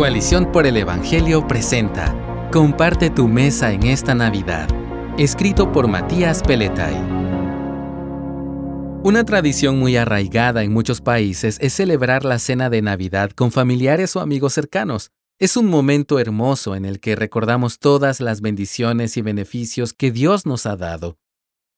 Coalición por el Evangelio presenta Comparte tu mesa en esta Navidad, escrito por Matías Peletay. Una tradición muy arraigada en muchos países es celebrar la cena de Navidad con familiares o amigos cercanos. Es un momento hermoso en el que recordamos todas las bendiciones y beneficios que Dios nos ha dado.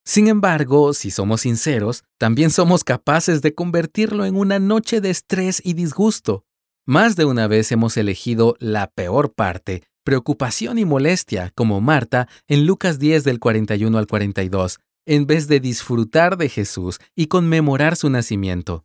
Sin embargo, si somos sinceros, también somos capaces de convertirlo en una noche de estrés y disgusto. Más de una vez hemos elegido la peor parte, preocupación y molestia, como Marta en Lucas 10 del 41 al 42, en vez de disfrutar de Jesús y conmemorar su nacimiento.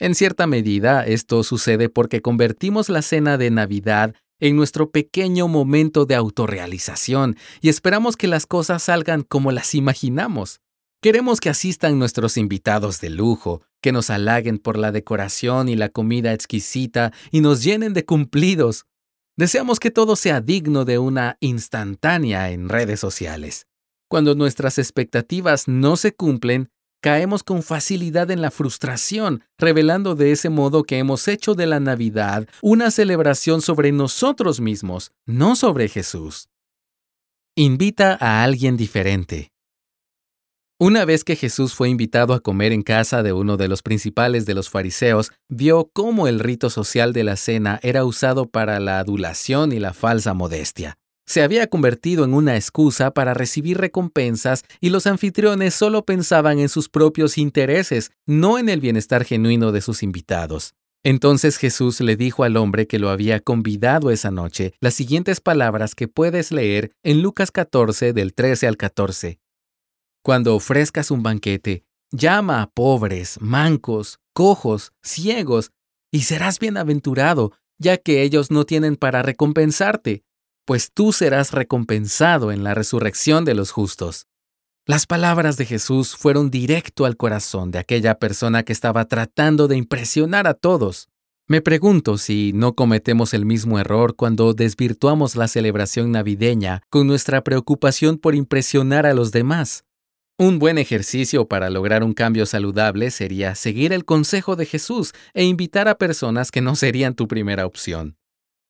En cierta medida, esto sucede porque convertimos la cena de Navidad en nuestro pequeño momento de autorrealización y esperamos que las cosas salgan como las imaginamos. Queremos que asistan nuestros invitados de lujo, que nos halaguen por la decoración y la comida exquisita y nos llenen de cumplidos. Deseamos que todo sea digno de una instantánea en redes sociales. Cuando nuestras expectativas no se cumplen, caemos con facilidad en la frustración, revelando de ese modo que hemos hecho de la Navidad una celebración sobre nosotros mismos, no sobre Jesús. Invita a alguien diferente. Una vez que Jesús fue invitado a comer en casa de uno de los principales de los fariseos, vio cómo el rito social de la cena era usado para la adulación y la falsa modestia. Se había convertido en una excusa para recibir recompensas y los anfitriones solo pensaban en sus propios intereses, no en el bienestar genuino de sus invitados. Entonces Jesús le dijo al hombre que lo había convidado esa noche las siguientes palabras que puedes leer en Lucas 14 del 13 al 14. Cuando ofrezcas un banquete, llama a pobres, mancos, cojos, ciegos, y serás bienaventurado, ya que ellos no tienen para recompensarte, pues tú serás recompensado en la resurrección de los justos. Las palabras de Jesús fueron directo al corazón de aquella persona que estaba tratando de impresionar a todos. Me pregunto si no cometemos el mismo error cuando desvirtuamos la celebración navideña con nuestra preocupación por impresionar a los demás. Un buen ejercicio para lograr un cambio saludable sería seguir el consejo de Jesús e invitar a personas que no serían tu primera opción.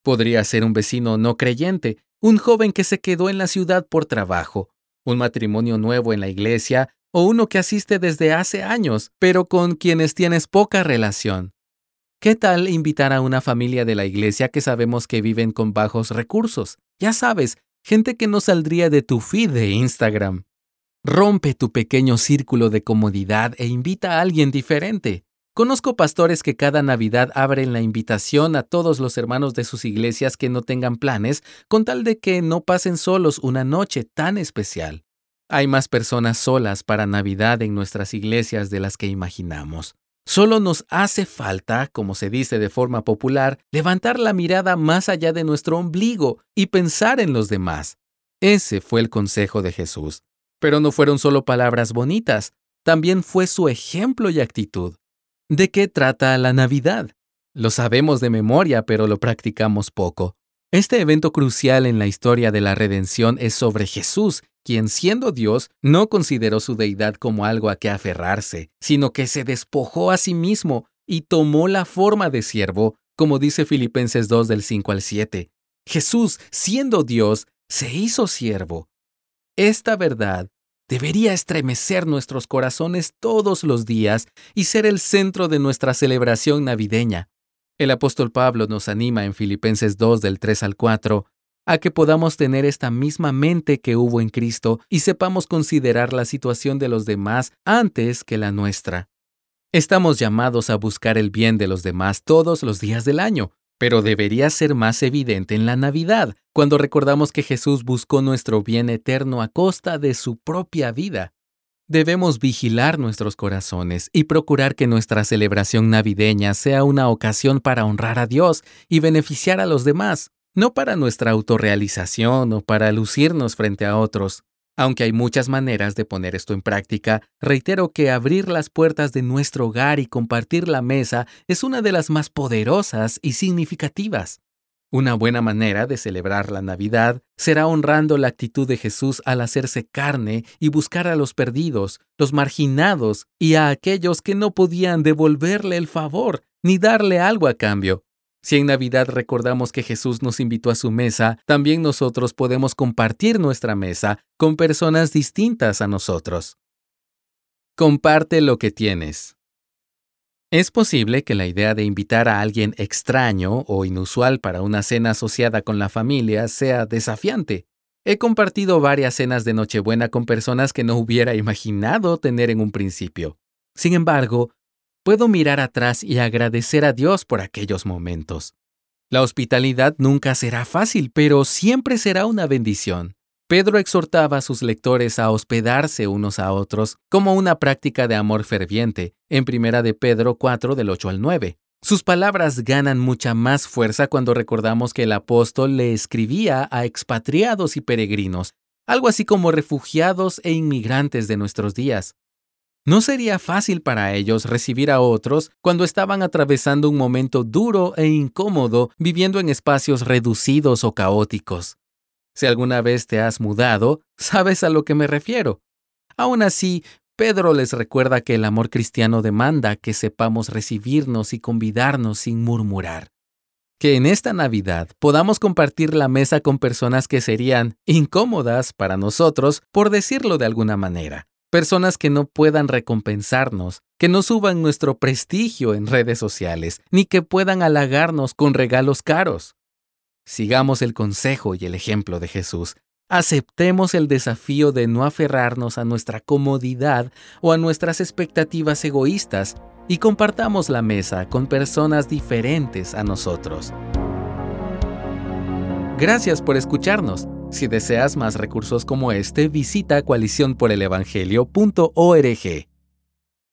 Podría ser un vecino no creyente, un joven que se quedó en la ciudad por trabajo, un matrimonio nuevo en la iglesia o uno que asiste desde hace años, pero con quienes tienes poca relación. ¿Qué tal invitar a una familia de la iglesia que sabemos que viven con bajos recursos? Ya sabes, gente que no saldría de tu feed de Instagram. Rompe tu pequeño círculo de comodidad e invita a alguien diferente. Conozco pastores que cada Navidad abren la invitación a todos los hermanos de sus iglesias que no tengan planes, con tal de que no pasen solos una noche tan especial. Hay más personas solas para Navidad en nuestras iglesias de las que imaginamos. Solo nos hace falta, como se dice de forma popular, levantar la mirada más allá de nuestro ombligo y pensar en los demás. Ese fue el consejo de Jesús. Pero no fueron solo palabras bonitas, también fue su ejemplo y actitud. ¿De qué trata la Navidad? Lo sabemos de memoria, pero lo practicamos poco. Este evento crucial en la historia de la redención es sobre Jesús, quien siendo Dios no consideró su deidad como algo a que aferrarse, sino que se despojó a sí mismo y tomó la forma de siervo, como dice Filipenses 2 del 5 al 7. Jesús, siendo Dios, se hizo siervo esta verdad debería estremecer nuestros corazones todos los días y ser el centro de nuestra celebración navideña. El apóstol Pablo nos anima en Filipenses 2 del 3 al 4 a que podamos tener esta misma mente que hubo en Cristo y sepamos considerar la situación de los demás antes que la nuestra. Estamos llamados a buscar el bien de los demás todos los días del año, pero debería ser más evidente en la Navidad, cuando recordamos que Jesús buscó nuestro bien eterno a costa de su propia vida. Debemos vigilar nuestros corazones y procurar que nuestra celebración navideña sea una ocasión para honrar a Dios y beneficiar a los demás, no para nuestra autorrealización o para lucirnos frente a otros. Aunque hay muchas maneras de poner esto en práctica, reitero que abrir las puertas de nuestro hogar y compartir la mesa es una de las más poderosas y significativas. Una buena manera de celebrar la Navidad será honrando la actitud de Jesús al hacerse carne y buscar a los perdidos, los marginados y a aquellos que no podían devolverle el favor ni darle algo a cambio. Si en Navidad recordamos que Jesús nos invitó a su mesa, también nosotros podemos compartir nuestra mesa con personas distintas a nosotros. Comparte lo que tienes. Es posible que la idea de invitar a alguien extraño o inusual para una cena asociada con la familia sea desafiante. He compartido varias cenas de Nochebuena con personas que no hubiera imaginado tener en un principio. Sin embargo, puedo mirar atrás y agradecer a Dios por aquellos momentos. La hospitalidad nunca será fácil, pero siempre será una bendición. Pedro exhortaba a sus lectores a hospedarse unos a otros como una práctica de amor ferviente, en Primera de Pedro 4 del 8 al 9. Sus palabras ganan mucha más fuerza cuando recordamos que el apóstol le escribía a expatriados y peregrinos, algo así como refugiados e inmigrantes de nuestros días. No sería fácil para ellos recibir a otros cuando estaban atravesando un momento duro e incómodo viviendo en espacios reducidos o caóticos. Si alguna vez te has mudado, sabes a lo que me refiero. Aún así, Pedro les recuerda que el amor cristiano demanda que sepamos recibirnos y convidarnos sin murmurar. Que en esta Navidad podamos compartir la mesa con personas que serían incómodas para nosotros, por decirlo de alguna manera. Personas que no puedan recompensarnos, que no suban nuestro prestigio en redes sociales, ni que puedan halagarnos con regalos caros. Sigamos el consejo y el ejemplo de Jesús. Aceptemos el desafío de no aferrarnos a nuestra comodidad o a nuestras expectativas egoístas y compartamos la mesa con personas diferentes a nosotros. Gracias por escucharnos. Si deseas más recursos como este, visita coaliciónporelevangelio.org.